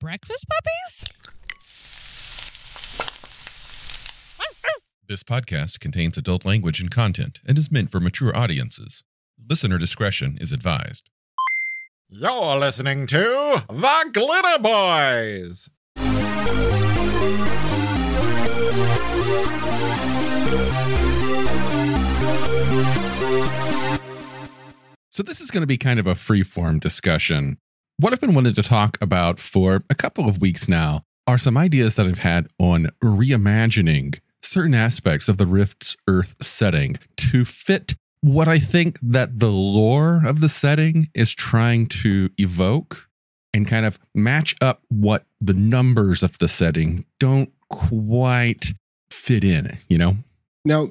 breakfast puppies? This podcast contains adult language and content and is meant for mature audiences. Listener discretion is advised. You're listening to The Glitter Boys. So, this is going to be kind of a free-form discussion. What I've been wanting to talk about for a couple of weeks now are some ideas that I've had on reimagining certain aspects of the Rift's Earth setting to fit what I think that the lore of the setting is trying to evoke and kind of match up what the numbers of the setting don't quite fit in, you know? Now,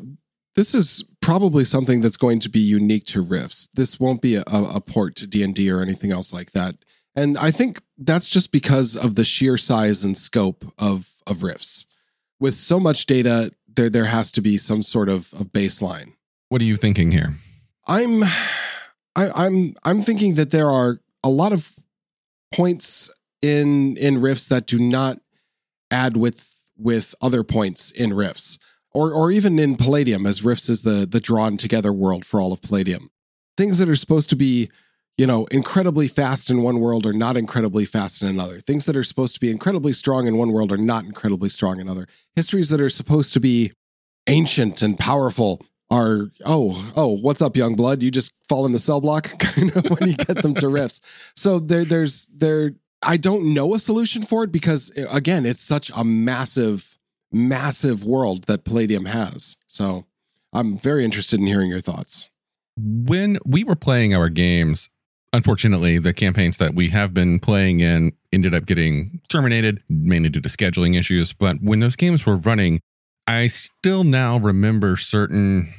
this is probably something that's going to be unique to Rifts. This won't be a, a port to D&D or anything else like that. And I think that's just because of the sheer size and scope of of Rifts. With so much data, there there has to be some sort of, of baseline. What are you thinking here? I'm I, I'm I'm thinking that there are a lot of points in in Rifts that do not add with with other points in Rifts or or even in Palladium, as Rifts is the the drawn together world for all of Palladium. Things that are supposed to be, you know, incredibly fast in one world are not incredibly fast in another. Things that are supposed to be incredibly strong in one world are not incredibly strong in other. Histories that are supposed to be ancient and powerful are oh oh what's up young blood you just fall in the cell block kind of when you get them to Rifts so there there's there i don't know a solution for it because again it's such a massive massive world that Palladium has. So I'm very interested in hearing your thoughts. When we were playing our games, unfortunately, the campaigns that we have been playing in ended up getting terminated, mainly due to scheduling issues. But when those games were running, I still now remember certain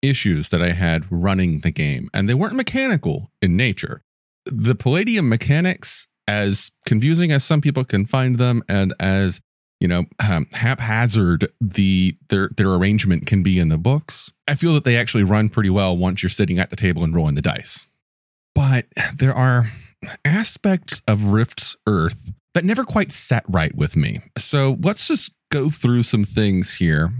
issues that I had running the game, and they weren't mechanical in nature. The Palladium mechanics, as confusing as some people can find them, and as you know um, haphazard the their their arrangement can be in the books i feel that they actually run pretty well once you're sitting at the table and rolling the dice but there are aspects of rift's earth that never quite sat right with me. So let's just go through some things here.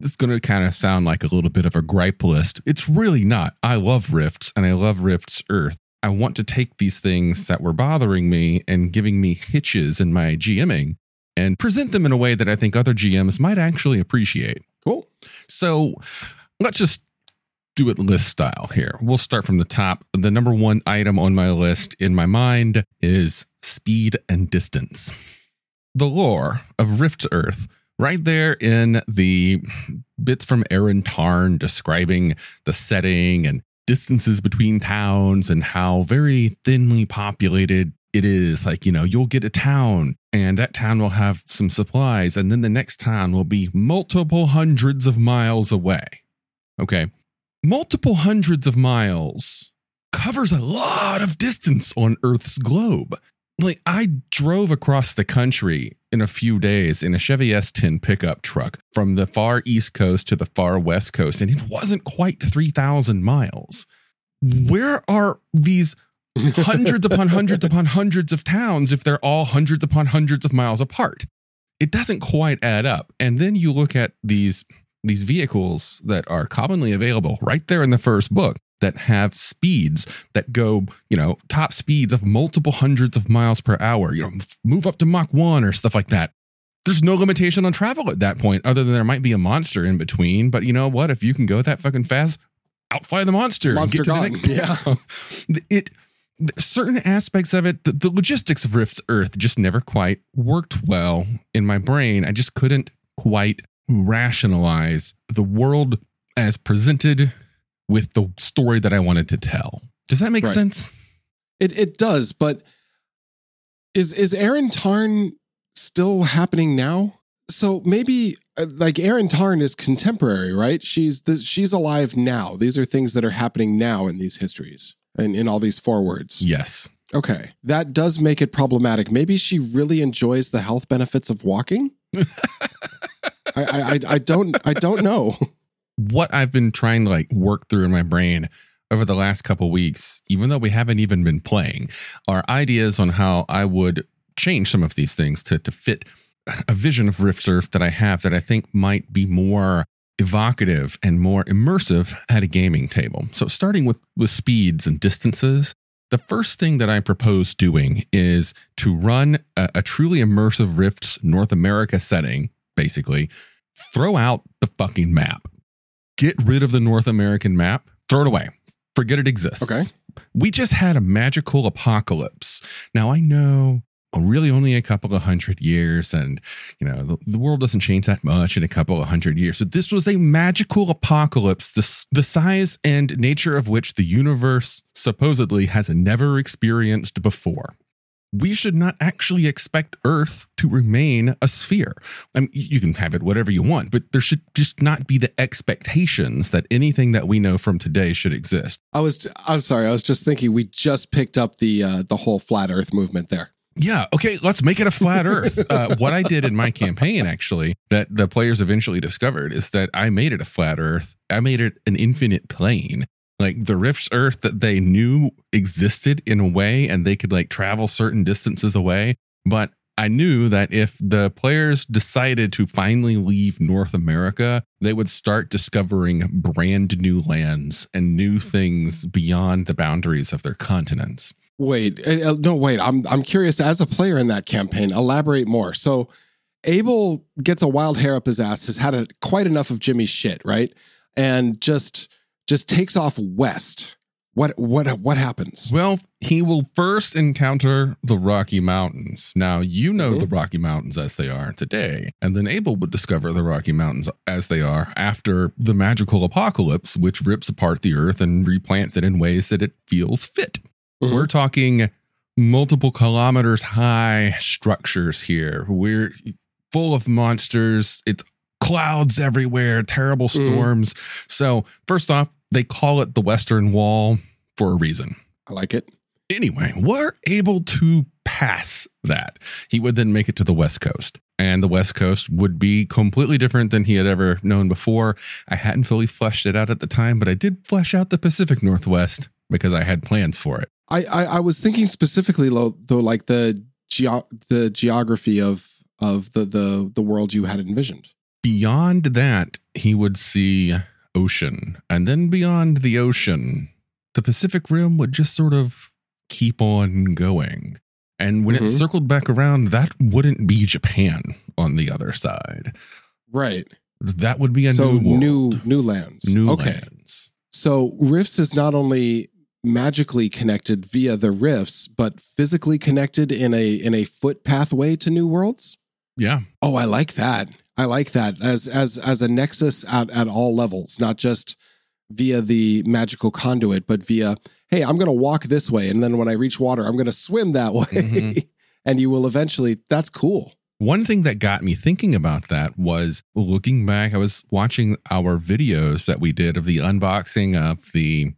It's going to kind of sound like a little bit of a gripe list. It's really not. I love rifts and i love rift's earth. I want to take these things that were bothering me and giving me hitches in my GMing and present them in a way that I think other GMs might actually appreciate. Cool. So let's just do it list style here. We'll start from the top. The number one item on my list in my mind is speed and distance. The lore of Rift Earth, right there in the bits from Erin Tarn describing the setting and distances between towns and how very thinly populated it is like, you know, you'll get a town and that town will have some supplies, and then the next town will be multiple hundreds of miles away. Okay. Multiple hundreds of miles covers a lot of distance on Earth's globe. Like, I drove across the country in a few days in a Chevy S10 pickup truck from the far east coast to the far west coast, and it wasn't quite 3,000 miles. Where are these hundreds upon hundreds upon hundreds of towns if they're all hundreds upon hundreds of miles apart. It doesn't quite add up. And then you look at these these vehicles that are commonly available right there in the first book that have speeds that go, you know, top speeds of multiple hundreds of miles per hour, you know, move up to Mach 1 or stuff like that. There's no limitation on travel at that point, other than there might be a monster in between. But you know what? If you can go that fucking fast, outfly the monster, monster and get to gone. the next yeah. It certain aspects of it, the, the, logistics of Rift's Earth just never quite worked well in my brain. I just couldn't quite rationalize the world as presented with the story that I wanted to tell. Does that make right. sense? It it does, but is is Erin Tarn still happening now? So maybe uh, like Erin Tarn is contemporary, right? She's the, she's alive now. These are things that are happening now in these histories and in all these forwards. Yes. Okay. That does make it problematic. Maybe she really enjoys the health benefits of walking. I, I, I don't I don't know. What I've been trying to like work through in my brain over the last couple weeks, even though we haven't even been playing, are ideas on how I would change some of these things to, to fit a vision of Rift's Earth that I have that I think might be more evocative and more immersive at a gaming table. So starting with, with speeds and distances, the first thing that I propose doing is to run a, a truly immersive Rifts North America setting, basically, throw out the fucking map. Get rid of the North American map, throw it away. Forget it exists. Okay. We just had a magical apocalypse. Now I know really only a couple of hundred years and you know the, the, world doesn't change that much in a couple of hundred years so this was a magical apocalypse the, the size and nature of which the universe supposedly has never experienced before we should not actually expect Earth to remain a sphere. I mean, you can have it whatever you want, but there should just not be the expectations that anything that we know from today should exist. I was, I'm sorry, I was just thinking we just picked up the uh, the whole flat Earth movement there. Yeah. Okay. Let's make it a flat Earth. Uh, what I did in my campaign, actually, that the players eventually discovered is that I made it a flat Earth. I made it an infinite plane like the rift's earth that they knew existed in a way and they could like travel certain distances away. But i knew that if the players decided to finally leave north america they would start discovering brand new lands and new things beyond the boundaries of their continents. Wait uh, no wait i'm i'm curious as a player in that campaign elaborate more. So abel gets a wild hair up his ass has had a, quite enough of jimmy's shit right? And just just takes off west. What what what happens? Well, he will first encounter the Rocky Mountains. Now you know mm-hmm. the Rocky Mountains as they are today, and then Abel would discover the Rocky Mountains as they are after the magical apocalypse, which rips apart the earth and replants it in ways that it feels fit. Mm-hmm. We're talking multiple kilometers high structures here. We're full of monsters. It's clouds everywhere, terrible mm. storms. Mm. So, first off, they call it the Western Wall for a reason. I like it. Anyway, we're able to pass that. He would then make it to the West Coast. And the West Coast would be completely different than he had ever known before. I hadn't fully fleshed it out at the time, but I did flesh out the Pacific Northwest because I had plans for it. I, I, I was thinking specifically though, like the geo- the geography of of the the the world you had envisioned. Beyond that, he would see ocean. And then beyond the ocean, the Pacific Rim would just sort of keep on going. And when mm-hmm. it circled back around, that wouldn't be Japan on the other side. Right. That would be a so new world. new new lands. New okay. lands. So Rifts is not only magically connected via the rifts, but physically connected in a in a foot pathway to new worlds. Yeah. Oh, I like that. I like that as as as a nexus at at all levels, not just via the magical conduit, but via hey, I'm going to walk this way, and then when I reach water, I'm going to swim that way, mm-hmm. and you will eventually. That's cool. One thing that got me thinking about that was looking back. I was watching our videos that we did of the unboxing of the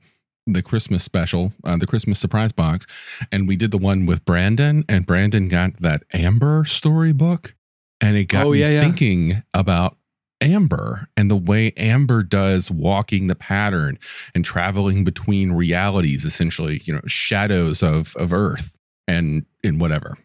the Christmas special, uh, the Christmas surprise box, and we did the one with Brandon, and Brandon got that Amber storybook. And it got oh, me yeah, thinking about Amber and the way Amber does walking the pattern and traveling between realities, essentially, you know, shadows of of Earth and and whatever.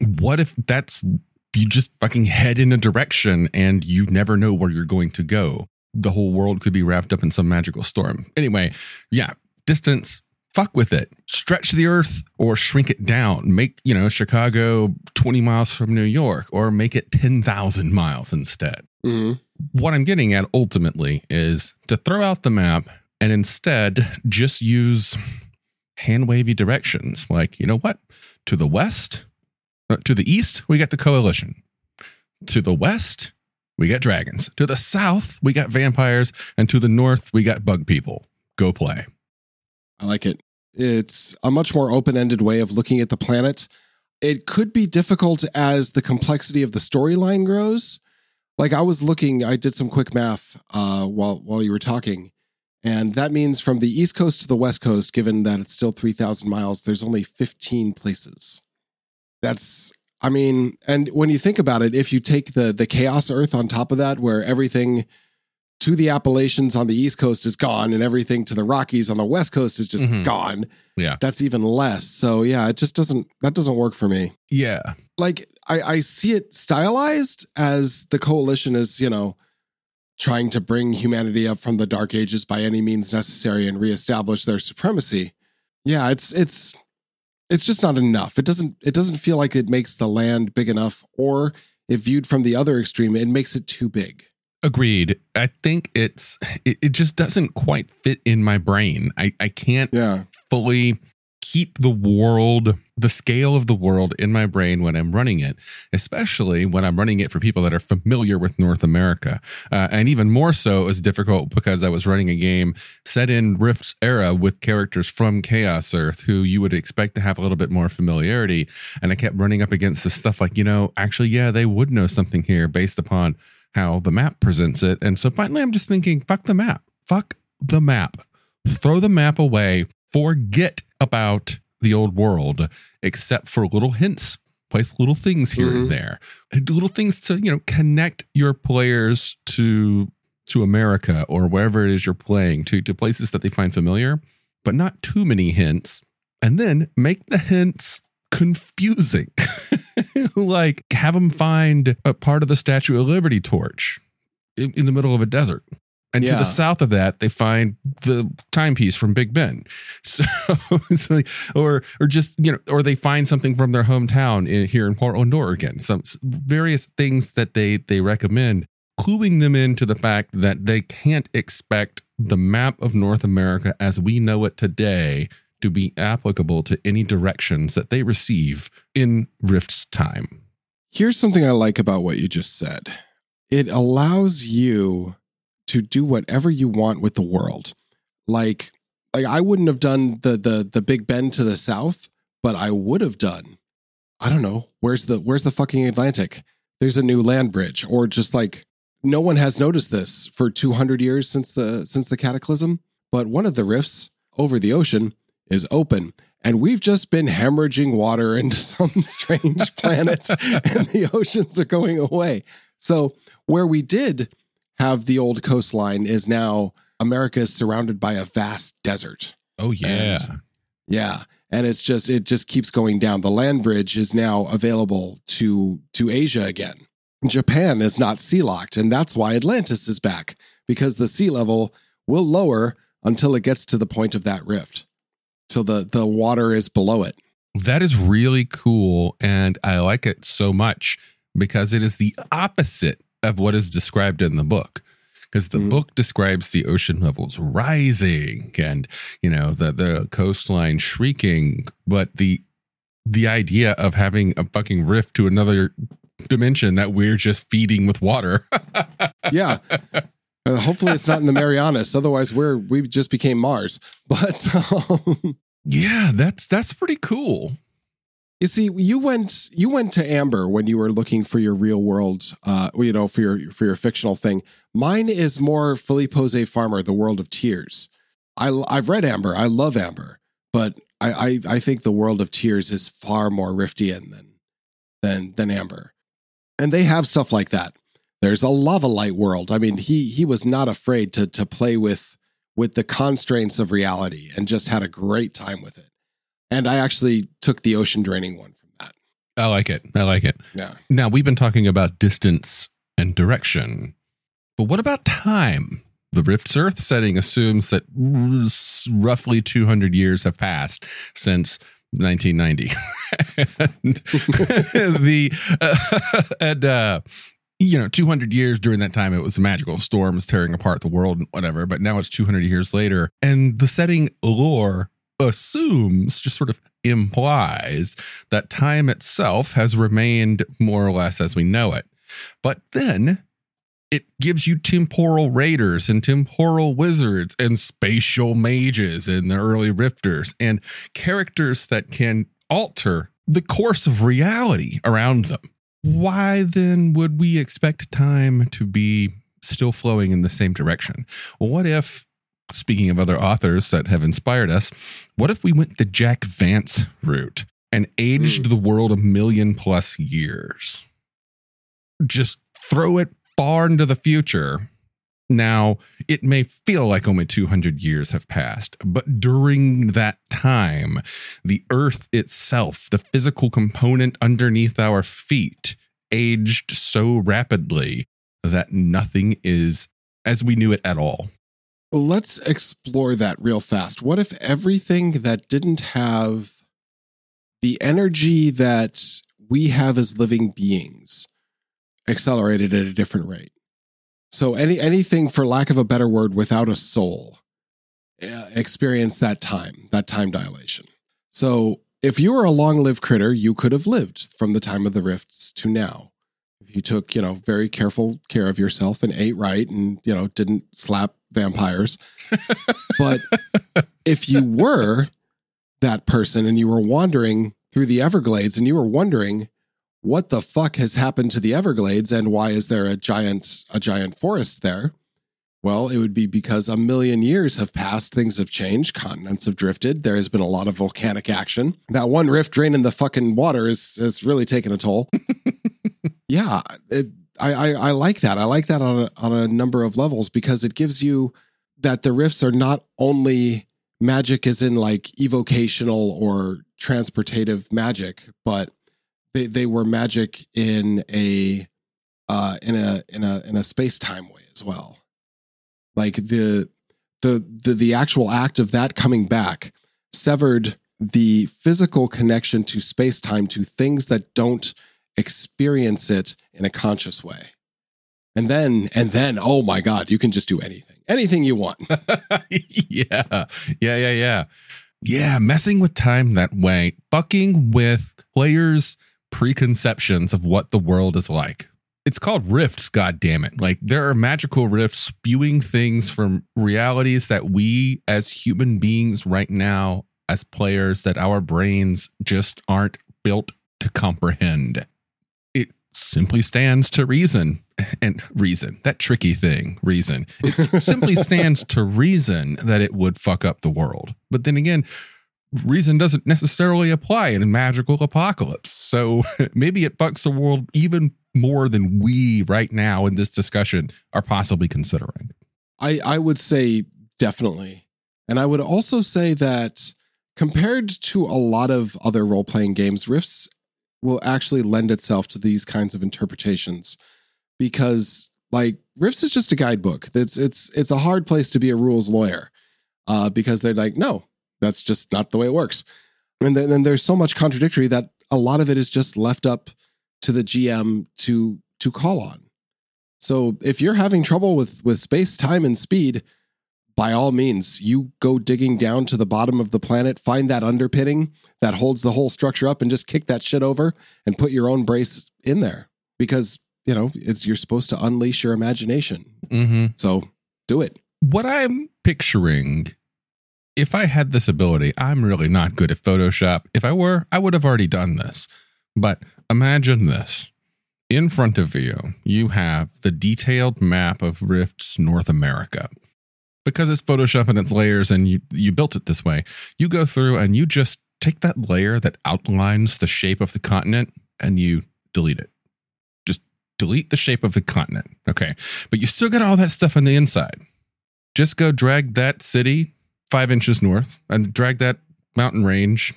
What if that's you just fucking head in a direction and you never know where you're going to go? The whole world could be wrapped up in some magical storm. Anyway, yeah, distance fuck with it. Stretch the earth or shrink it down. Make, you know, Chicago 20 miles from New York or make it 10,000 miles instead. Mm-hmm. What I'm getting at ultimately is to throw out the map and instead just use hand wavy directions. Like, you know what? To the west, uh, to the east, we got the coalition. To the west, we got dragons. To the south, we got vampires. And to the north, we got bug people. Go play. I like it. It's a much more open ended way of looking at the planet. It could be difficult as the complexity of the storyline grows. Like I was looking, I did some quick math uh, while while you were talking, and that means from the east coast to the west coast, given that it's still three thousand miles, there's only fifteen places. That's, I mean, and when you think about it, if you take the the chaos Earth on top of that, where everything to the Appalachians on the East Coast is gone, and everything to the Rockies on the West Coast is just Mhm. gone. Yeah. That's even less. So yeah, it just doesn't that doesn't work for me. Yeah. Like I, I see it stylized as the coalition is, you know, trying to bring humanity up from the dark ages by any means necessary and reestablish their supremacy. Yeah, it's it's it's just not enough. It doesn't it doesn't feel like it makes the land big enough or if viewed from the other extreme, it makes it too big. Agreed. I think it's it, it just doesn't quite fit in my brain. I, I can't Yeah. fully keep the world, the scale of the world in my brain when I'm running it, especially when I'm running it for people that are familiar with North America. Uh, and even more so, it was difficult because I was running a game set in Rift's era with characters from Chaos Earth who you would expect to have a little bit more familiarity. And I kept running up against this stuff like, you know, actually, yeah, they would know something here based upon how the map presents it. And so finally, I'm just thinking, fuck the map. Fuck the map. Throw the map away. Forget about the old world, except for little hints. Place little things here Mhm. and there, little things to you know connect your players to to America or wherever it is you're playing to to places that they find familiar, but not too many hints. And then make the hints confusing. like have them find a part of the Statue of Liberty torch in, in the middle of a desert. And to the south of that, they find the timepiece from Big Ben. So, like, or or just you know, or they find something from their hometown in, here in Portland, Oregon. Some various things that they they recommend, cluing them into the fact that they can't expect the map of North America as we know it today to be applicable to any directions that they receive in Rift's time. Here's something I like about what you just said. It allows you to do whatever you want with the world. Like like I wouldn't have done the the the Big Ben to the south, but I would have done I don't know, where's the where's the fucking Atlantic? There's a new land bridge or just like no one has noticed this for 200 years since the since the cataclysm, but one of the rifts over the ocean is open and we've just been hemorrhaging water into some strange planet and the oceans are going away. So, where we did have the old coastline is now America is surrounded by a vast desert. Oh yeah. And- Yeah. And it's just it just keeps going down. The land bridge is now available to to Asia again. Japan is not sea locked, and that's why Atlantis is back because the sea level will lower until it gets to the point of that rift. Till the the water is below it. That is really cool. And I like it so much because it is the opposite of what is described in the book. Because the Mhm. book describes the ocean levels rising and, you know, the, the coastline shrieking. But the the idea of having a fucking rift to another dimension that we're just feeding with water. Yeah. Uh, hopefully it's not in the Marianas. Otherwise, we're we just became Mars. But um, yeah, that's that's pretty cool. you see, you went you went to Amber when you were looking for your real world, uh, you know, for your for your fictional thing. Mine is more Philip José Farmer, The World of Tiers. I I've read Amber. I love Amber, but I, I I think The World of Tiers is far more Riftian than than than Amber, and they have stuff like that. There's a lava light world. I mean, he he was not afraid to to play with with the constraints of reality and just had a great time with it. And I actually took the ocean draining one from that. I like it. I like it. Yeah. Now, we've been talking about distance and direction, but what about time? The Rift's Earth setting assumes that roughly 200 years have passed since 1990. and the uh, and uh, you know 200 years during that time it was magical storms tearing apart the world and whatever but now it's 200 years later and the setting lore assumes just sort of implies that time itself has remained more or less as we know it but then it gives you temporal raiders and temporal wizards and spatial mages and the early rifters and characters that can alter the course of reality around them. Why then would we expect time to be still flowing in the same direction? Well, what if, speaking of other authors that have inspired us, what if we went the Jack Vance route and aged hmm. the world a million plus years? Just throw it far into the future Now, it may feel like only 200 years have passed, but during that time, the earth itself, the physical component underneath our feet, aged so rapidly that nothing is as we knew it at all. Let's explore that real fast. What if everything that didn't have the energy that we have as living beings accelerated at a different rate? So any anything for lack of a better word without a soul uh, experienced that time, that time dilation. So if you were a long-lived critter, you could have lived from the time of the rifts to now. If you took, you know, very careful care of yourself and ate right and, you know, didn't slap vampires. but if you were that person and you were wandering through the Everglades and you were wondering what the fuck has happened to the Everglades and why is there a giant a giant forest there? Well, it would be because a million years have passed, things have changed, continents have drifted, there has been a lot of volcanic action. That one rift draining the fucking water is has really taken a toll. yeah, it, I, I I like that. I like that on a, on a number of levels because it gives you that the rifts are not only magic as in like evocational or transportative magic, but they they were magic in a uh in a in a in a space time way as well. Like the the the the actual act of that coming back severed the physical connection to space time to things that don't experience it in a conscious way. And then and then oh my god, you can just do anything. Anything you want. yeah. Yeah, yeah, yeah. Yeah, messing with time that way, fucking with players' preconceptions of what the world is like. It's called rifts, god damn it. Like there are magical rifts spewing things from realities that we as human beings right now as players that our brains just aren't built to comprehend. It simply stands to reason and reason, that tricky thing, reason. It simply stands to reason that it would fuck up the world. But then again, reason doesn't necessarily apply in a magical apocalypse. So maybe it fucks the world even more than we right now in this discussion are possibly considering. I, I would say definitely. And I would also say that compared to a lot of other role playing games, Rifts will actually lend itself to these kinds of interpretations because like Rifts is just a guidebook. It's it's it's a hard place to be a rules lawyer uh, because they're like, no, that's just not the way it works. And then, then there's so much contradictory that a lot of it is just left up to the GM to to call on. So if you're having trouble with with space, time, and speed, by all means, you go digging down to the bottom of the planet, find that underpinning that holds the whole structure up, and just kick that shit over and put your own brace in there because you know it's you're supposed to unleash your imagination. Mm-hmm. So do it. What I'm picturing if I had this ability, I'm really not good at Photoshop. If I were, I would have already done this. But imagine this. In front of you, you have the detailed map of Rift's North America. Because it's Photoshop and it's layers and you, you built it this way, you go through and you just take that layer that outlines the shape of the continent and you delete it. Just delete the shape of the continent. Okay. But you still got all that stuff on the inside. Just go drag that city five inches north and drag that mountain range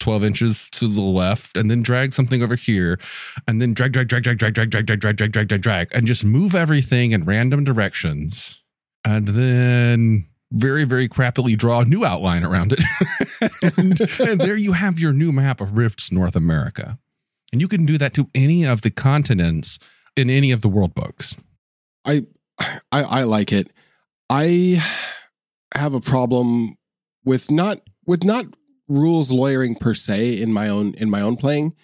12 inches to the left and then drag something over here and then drag drag drag drag drag drag drag drag drag drag drag drag drag and just move everything in random directions and then very very crappily draw a new outline around it and, and there you have your new map of rifts north america and you can do that to any of the continents in any of the world books I I, I like it. I have a problem with not with not rules lawyering per se in my own in my own playing,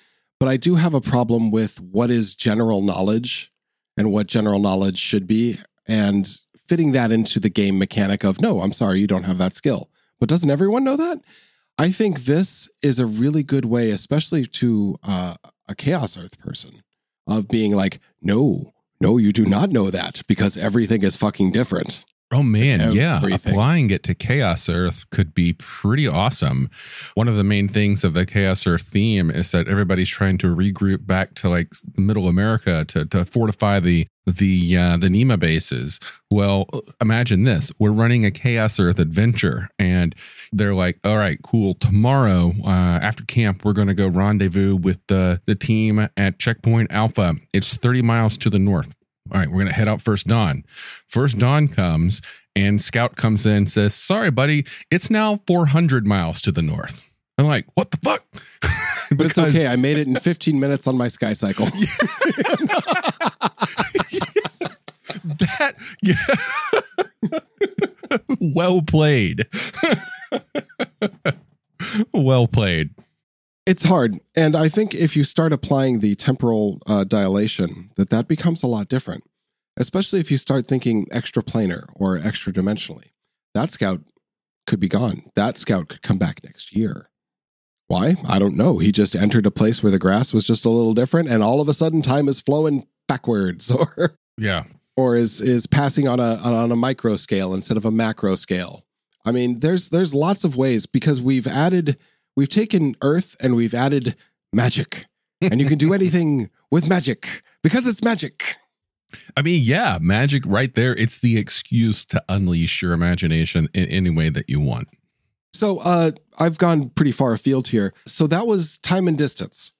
but I do have a problem with what is general knowledge and what general knowledge should be and fitting that into the game mechanic of no, I'm sorry, you don't have that skill. But doesn't everyone know that? I think this is a really good way, especially to uh, a Chaos Earth person, of being like, no, no, you do not know that because everything is fucking different. Oh man, yeah. Applying it to Chaos Earth could be pretty awesome. One of the main things of the Chaos Earth theme is that everybody's trying to regroup back to like middle America to, to fortify the the uh, the NEMA bases. Well, imagine this. We're running a Chaos Earth adventure and they're like, "All right, cool. Tomorrow uh, after camp, we're going to go rendezvous with the the team at Checkpoint Alpha. It's 30 miles to the north." All right, we're going to head out first dawn. First dawn comes and Scout comes in and says, Sorry, buddy, it's now 400 miles to the north. I'm like, What the fuck? But it's okay. I made it in 15 minutes on my sky cycle. that, yeah. well played. well played. It's hard, and I think if you start applying the temporal uh, dilation, that that becomes a lot different. Especially if you start thinking extra planar or extra dimensionally. That scout could be gone. That scout could come back next year. Why? I don't know. He just entered a place where the grass was just a little different, and all of a sudden time is flowing backwards, or Yeah. or is is passing on a on a micro scale instead of a macro scale. I mean, there's there's lots of ways because we've added we've taken Earth and we've added magic, and you can do anything with magic because it's magic. I mean, yeah, magic right there. It's the excuse to unleash your imagination in any way that you want. So uh, I've gone pretty far afield here. So that was time and distance.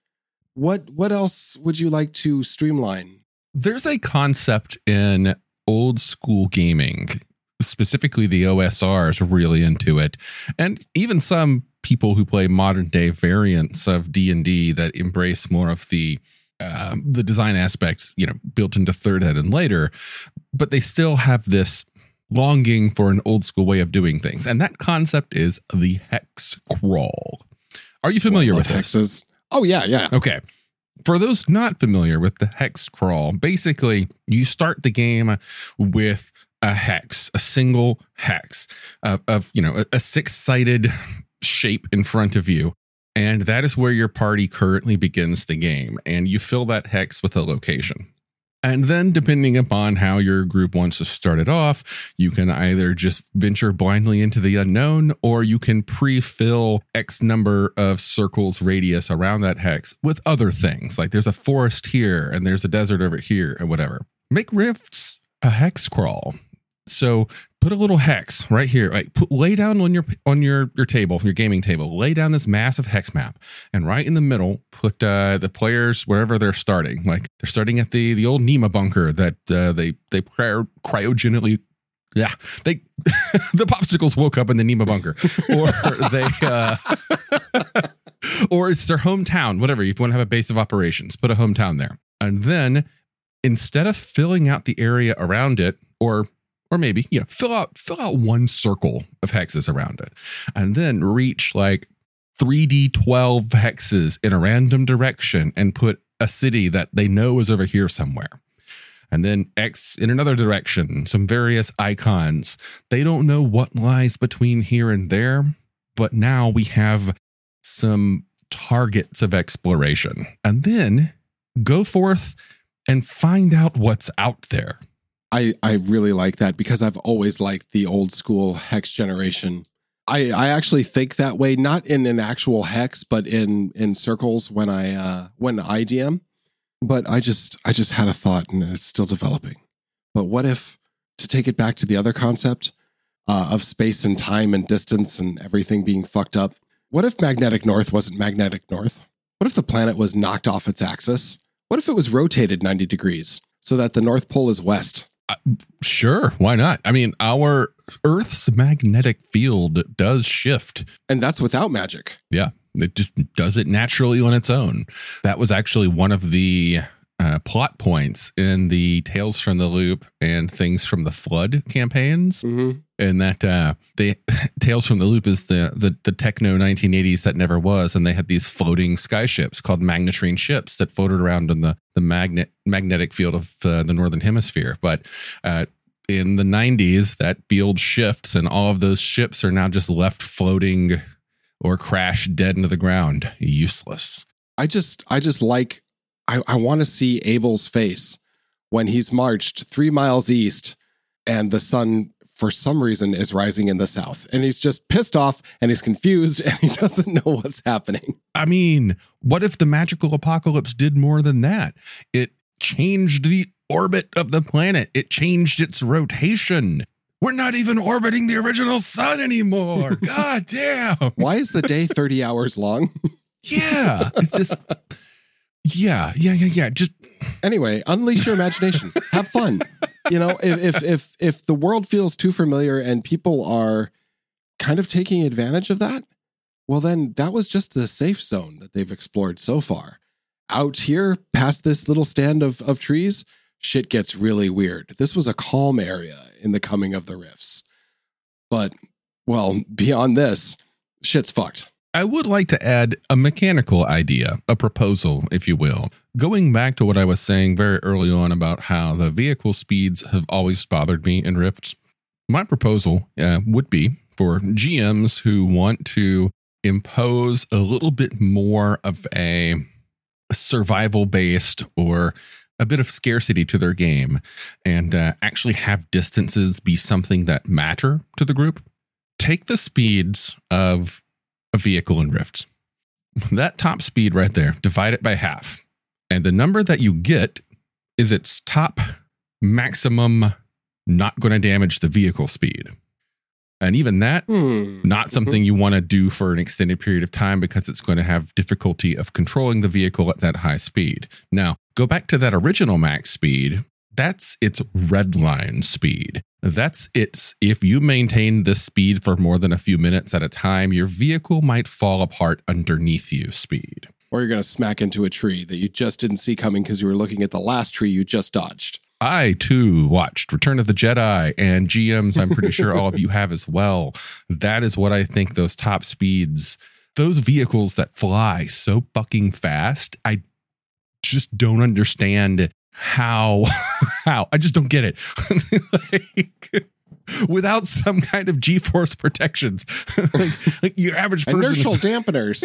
What what else would you like to streamline? There's a concept in old school gaming, specifically the OSR is really into it, and even some people who play modern day variants of D and D that embrace more of the um, the design aspects, you know, built into third ed and later, but they still have this longing for an old school way of doing things, and that concept is the hex crawl. Are you familiar Love with this? hexes? Oh yeah, yeah. Okay. For those not familiar with the hex crawl, basically you start the game with a hex, a single hex of, of you know, a, a six-sided shape in front of you. And that is where your party currently begins the game. And you fill that hex with a location. And then, depending upon how your group wants to start it off, you can either just venture blindly into the unknown or you can pre fill X number of circles radius around that hex with other things. Like there's a forest here and there's a desert over here and whatever. Make rifts a hex crawl. So put a little hex right here. Like put, lay down on your on your your table, your gaming table. Lay down this massive hex map, and right in the middle, put uh, the players wherever they're starting. Like they're starting at the the old NEMA bunker that uh, they they cryo, cryogenically. Yeah, they the popsicles woke up in the NEMA bunker, or they, uh, or it's their hometown. Whatever. If you want to have a base of operations, put a hometown there, and then instead of filling out the area around it, or or maybe you know fill out fill out one circle of hexes around it and then reach like 3d12 hexes in a random direction and put a city that they know is over here somewhere. And then x in another direction some various icons. They don't know what lies between here and there but now we have some targets of exploration. And then go forth and find out what's out there I, I really like that because I've always liked the old school hex generation. I, I actually think that way, not in an actual hex, but in in circles when I uh, when I DM. But I just I just had a thought and it's still developing. But what if to take it back to the other concept uh, of space and time and distance and everything being fucked up? What if magnetic north wasn't magnetic north? What if the planet was knocked off its axis? What if it was rotated 90 degrees so that the North Pole is west? Sure, why not? I mean, our Earth's magnetic field does shift. And that's without magic. Yeah, it just does it naturally on its own. That was actually one of the uh, plot points in the Tales from the Loop and Things from the Flood campaigns. Mm-hmm. And that uh, the Tales from the Loop is the, the the techno 1980s that never was, and they had these floating skyships called magnetrine ships that floated around in the the magnet magnetic field of the, the northern hemisphere. But uh, in the 90s, that field shifts, and all of those ships are now just left floating or crash dead into the ground, useless. I just I just like I, I want to see Abel's face when he's marched three miles east and the sun for some reason is rising in the south. And he's just pissed off and he's confused and he doesn't know what's happening. I mean, what if the magical apocalypse did more than that? It changed the orbit of the planet, it changed its rotation. We're not even orbiting the original sun anymore. God damn. Why is the day 30 hours long? Yeah. It's just, yeah, yeah, yeah, yeah. Just, anyway, unleash your imagination. Have fun. You know, if, if if if the world feels too familiar and people are kind of taking advantage of that, well then that was just the safe zone that they've explored so far. Out here, past this little stand of of trees, shit gets really weird. This was a calm area in the coming of the rifts. But well, beyond this, shit's fucked. I would like to add a mechanical idea, a proposal, if you will. Going back to what I was saying very early on about how the vehicle speeds have always bothered me in Rifts, my proposal uh, would be for GMs who want to impose a little bit more of a survival based or a bit of scarcity to their game and uh, actually have distances be something that matter to the group. Take the speeds of a vehicle in Rift. That top speed right there, divide it by half. And the number that you get is its top maximum not going to damage the vehicle speed. And even that, Hmm. not something you want to do for an extended period of time because it's going to have difficulty of controlling the vehicle at that high speed. Now, go back to that original max speed. That's its redline speed. That's its, if you maintain this speed for more than a few minutes at a time, your vehicle might fall apart underneath you speed. Or you're going to smack into a tree that you just didn't see coming because you were looking at the last tree you just dodged. I too watched Return of the Jedi and GMs, I'm pretty sure all of you have as well. That is what I think those top speeds, those vehicles that fly so fucking fast, I just don't understand how how I just don't get it. like, without some kind of G-force protections, like, like your average person Inertial dampeners.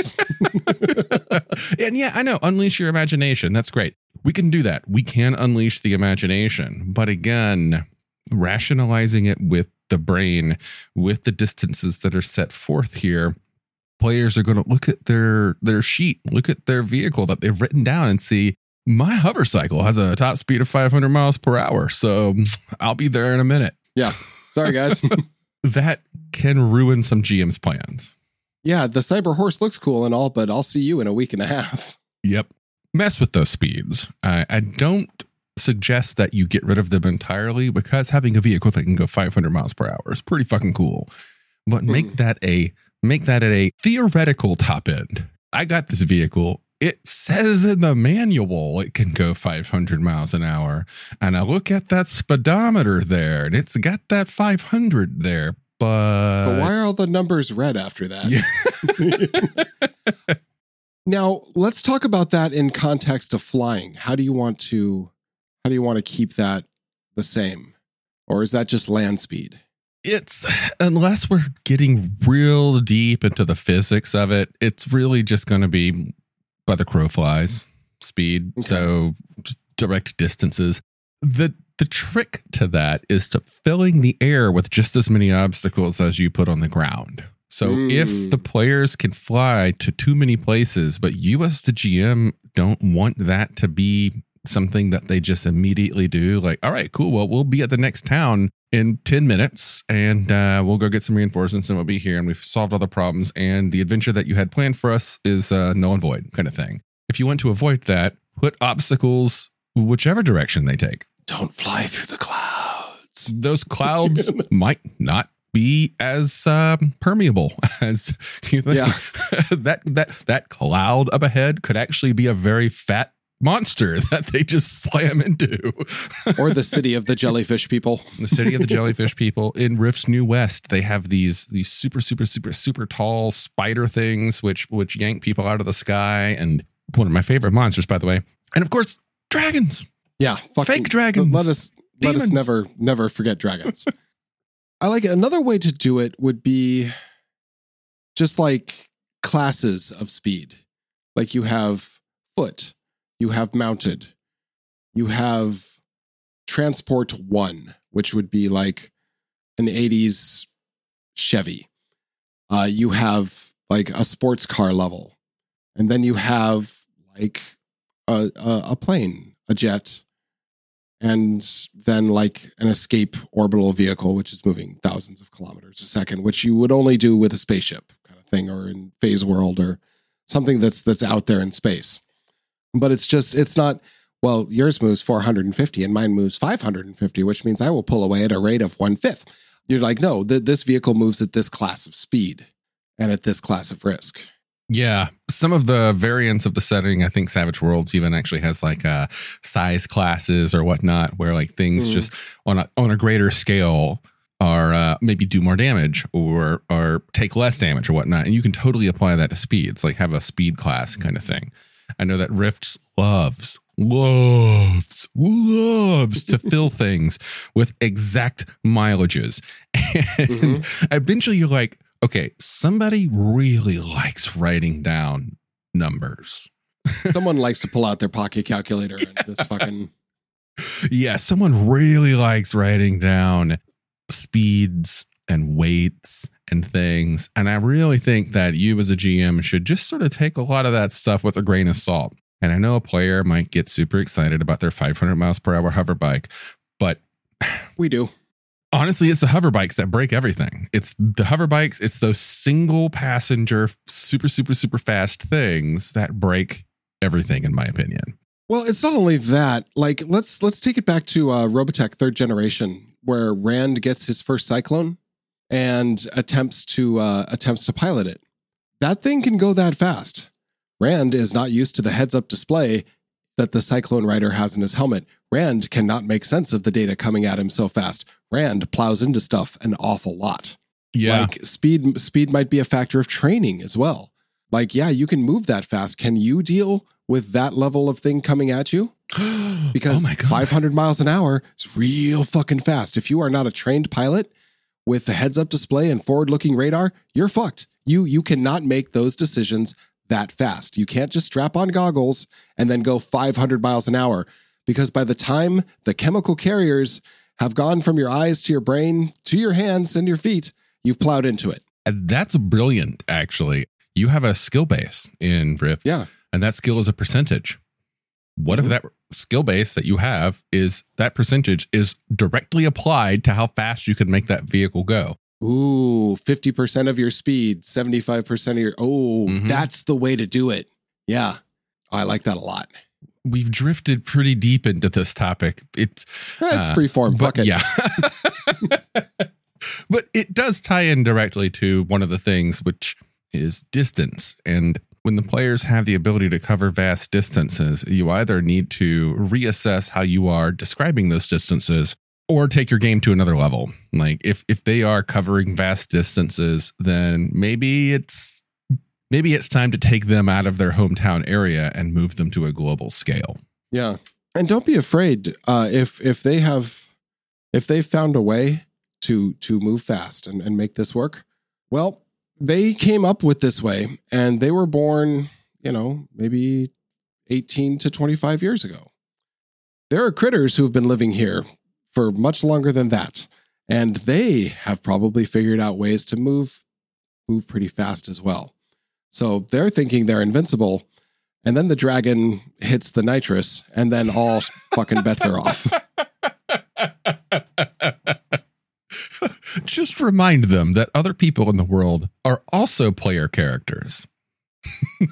and yeah, I know. Unleash your imagination. That's great. We can do that. We can unleash the imagination. But again, rationalizing it with the brain, with the distances that are set forth here, players are going to look at their their sheet, look at their vehicle that they've written down and see my hover cycle has a top speed of 500 miles per hour. So I'll be there in a minute. yeah. Sorry, guys. That can ruin some GM's plans. yeah, the cyber horse looks cool and all, but I'll see you in a week and a half. Yep. Mess with those speeds. I, I don't suggest that you get rid of them entirely because having a vehicle that can go 500 miles per hour is pretty fucking cool. But make Mhm. that a make that at a theoretical top end. I got this vehicle. It says in the manual it can go 500 miles an hour. And I look at that speedometer there and it's got that 500 there. But, But why are all the numbers red after that? Yeah. now, let's talk about that in context of flying. How do you want to how do you want to keep that the same? Or is that just land speed? it's unless we're getting real deep into the physics of it, it's really just going to be by the crow flies speed. Okay. So just direct distances. The the trick to that is to filling the air with just as many obstacles as you put on the ground. So if Mm. the players can fly to too many places, but you as the GM don't want that to be something that they just immediately do, like, all right, cool. Well, we'll be at the next town in 10 minutes and uh, we'll go get some reinforcements and we'll be here and we've solved all the problems. And the adventure that you had planned for us is uh, null and void kind of thing. If you want to avoid that, put obstacles whichever direction they take. Don't fly through the clouds. Those clouds might not be as um, permeable as you think. Yeah. that that that cloud up ahead could actually be a very fat monster that they just slam into. Or the city of the jellyfish people. the city of the jellyfish people in Rift's New West, they have these these super super super super tall spider things which which yank people out of the sky and one of my favorite monsters by the way. And of course, dragons. Yeah, fucking, Fake dragons. Let us let us never never forget dragons. I like it. Another way to do it would be just like classes of speed. Like you have foot, you have mounted, you have transport one, which would be like an 80s Chevy. Uh, you have like a sports car level. And then you have like a, a, a plane, a jet, and then like an escape orbital vehicle, which is moving thousands of kilometers a second, which you would only do with a spaceship kind of thing, or in phase world, or something that's that's out there in space. But it's just it's not. Well, yours moves 450 and mine moves 550, which means I will pull away at a rate of one fifth. You're like, no, th- this vehicle moves at this class of speed and at this class of risk. Yeah, some of the variants of the setting, I think Savage Worlds even actually has like uh, size classes or whatnot, where like things Mhm. just on a on a greater scale are uh, maybe do more damage or or take less damage or whatnot, and you can totally apply that to speeds, like have a speed class kind of thing. I know that Rifts loves loves loves to fill things with exact mileages, and mm-hmm. eventually you're like, okay, somebody really likes writing down numbers. Someone likes to pull out their pocket calculator and just fucking. Yeah, someone really likes writing down speeds and weights and things. And I really think that you as a GM should just sort of take a lot of that stuff with a grain of salt. And I know a player might get super excited about their 500 miles per hour hover bike, but We do. honestly, it's the hover bikes that break everything. It's the hover bikes, it's those single passenger, super, super, super fast things that break everything, in my opinion. Well, it's not only that. Like, let's let's take it back to uh, Robotech third generation, where Rand gets his first Cyclone and attempts to uh, attempts to pilot it. That thing can go that fast. Rand is not used to the heads-up display that the Cyclone rider has in his helmet. Rand cannot make sense of the data coming at him so fast. Rand plows into stuff an awful lot. Yeah. Like speed speed might be a factor of training as well. Like, yeah, you can move that fast. Can you deal with that level of thing coming at you? Because oh 500 miles an hour is real fucking fast. If you are not a trained pilot with the heads up display and forward looking radar, you're fucked. You you cannot make those decisions that fast. You can't just strap on goggles and then go 500 miles an hour because by the time the chemical carriers have gone from your eyes to your brain to your hands and your feet, you've plowed into it. And That's brilliant, actually. You have a skill base in Rift. Yeah. And that skill is a percentage. What if Mhm. that skill base that you have is that percentage is directly applied to how fast you can make that vehicle go? Ooh, 50% of your speed, 75% of your. Oh, Mhm. that's the way to do it. Yeah. I like that a lot. We've drifted pretty deep into this topic. It's It's Uh, free form. but Fuck it. yeah. but it does tie in directly to one of the things, which is distance. And when the players have the ability to cover vast distances, you either need to reassess how you are describing those distances or take your game to another level. Like if if they are covering vast distances, then maybe it's maybe it's time to take them out of their hometown area and move them to a global scale. Yeah. And don't be afraid uh, if if they have if they found a way to to move fast and, and make this work. Well, they came up with this way and they were born, you know, maybe 18 to 25 years ago. There are critters who've been living here for much longer than that. And they have probably figured out ways to move move pretty fast as well. So they're thinking they're invincible. And then the dragon hits the nitrous, and then all fucking bets are off. Just remind them that other people in the world are also player characters.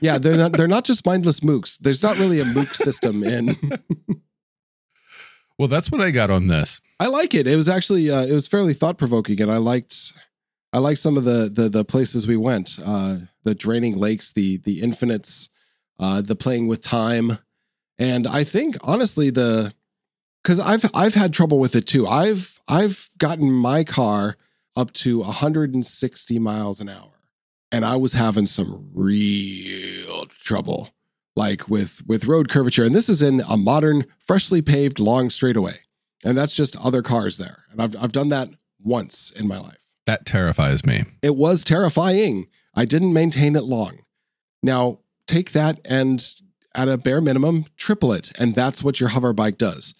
Yeah, they're not they're not just mindless mooks. There's not really a mook system in. Well, that's what I got on this. I like it. It was actually uh, it was fairly thought provoking, and I liked I liked some of the the the places we went. Uh, the draining lakes, the the infinites, uh, the playing with time, and I think honestly the because I've I've had trouble with it too. I've I've gotten my car up to 160 miles an hour, and I was having some real trouble, like with with road curvature. And this is in a modern, freshly paved long straightaway, and that's just other cars there. And I've I've done that once in my life. That terrifies me. It was terrifying. I didn't maintain it long. Now take that and at a bare minimum triple it, and that's what your hover bike does.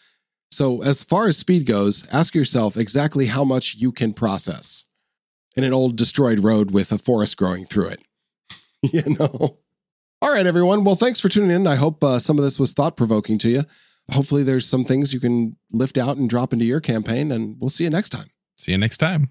So, as far as speed goes, ask yourself exactly how much you can process in an old destroyed road with a forest growing through it. you know? All right, everyone. Well, thanks for tuning in. I hope uh, some of this was thought provoking to you. Hopefully, there's some things you can lift out and drop into your campaign, and we'll see you next time. See you next time.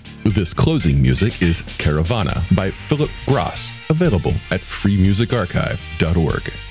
This closing music is Caravana by Phillip Gross, available at freemusicarchive.org.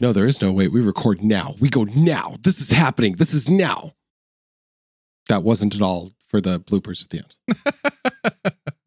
No, there is no wait. We record now. We go now. This is happening. This is now. That wasn't at all for the bloopers at the end.